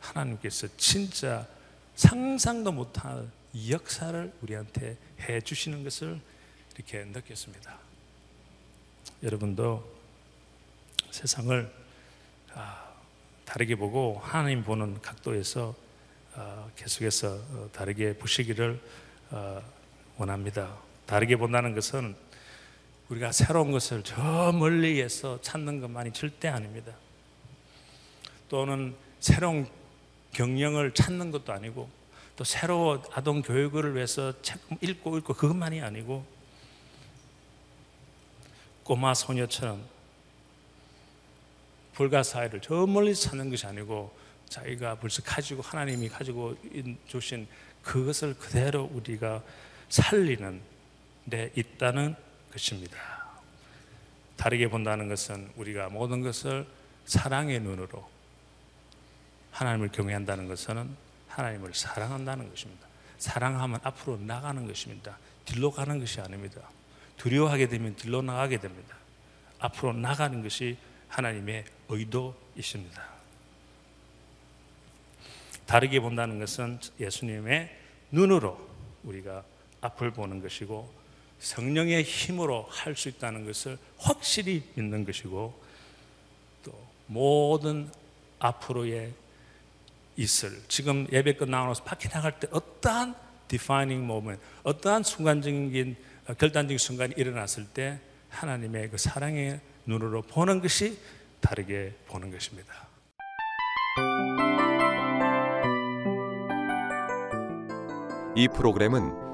하나님께서 진짜 상상도 못할 역사를 우리한테 해 주시는 것을 이렇게 느꼈습니다. 여러분도 세상을 아, 다르게 보고 하나님 보는 각도에서 어, 계속해서 어, 다르게 보시기를 어, 원합니다. 다르게 본다는 것은 우리가 새로운 것을 저 멀리에서 찾는 것만이 절대 아닙니다. 또는 새로운 경영을 찾는 것도 아니고 또 새로운 아동 교육을 위해서 책 읽고 읽고 그것만이 아니고 꼬마 소녀처럼 불가사의를 저 멀리 찾는 것이 아니고 자기가 벌써 가지고 하나님이 가지고 주신 그것을 그대로 우리가 살리는 데 있다는 것입니다. 다르게 본다는 것은 우리가 모든 것을 사랑의 눈으로 하나님을 경외한다는 것은 하나님을 사랑한다는 것입니다. 사랑하면 앞으로 나가는 것입니다. 뒤로 가는 것이 아닙니다. 두려워하게 되면 뒤로 나가게 됩니다. 앞으로 나가는 것이 하나님의 의도이십니다. 다르게 본다는 것은 예수님의 눈으로 우리가 앞을 보는 것이고 성령의 힘으로 할 수 있다는 것을 확실히 믿는 것이고 또 모든 앞으로의 있을 지금 예배 끝나고 서 밖에 나갈 때 어떠한 defining moment, 어떠한 순간적인 결단적인 순간이 일어났을 때 하나님의 그 사랑의 눈으로 보는 것이 다르게 보는 것입니다. 이 프로그램은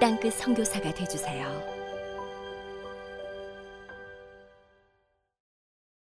땅끝 성교사가 되주세요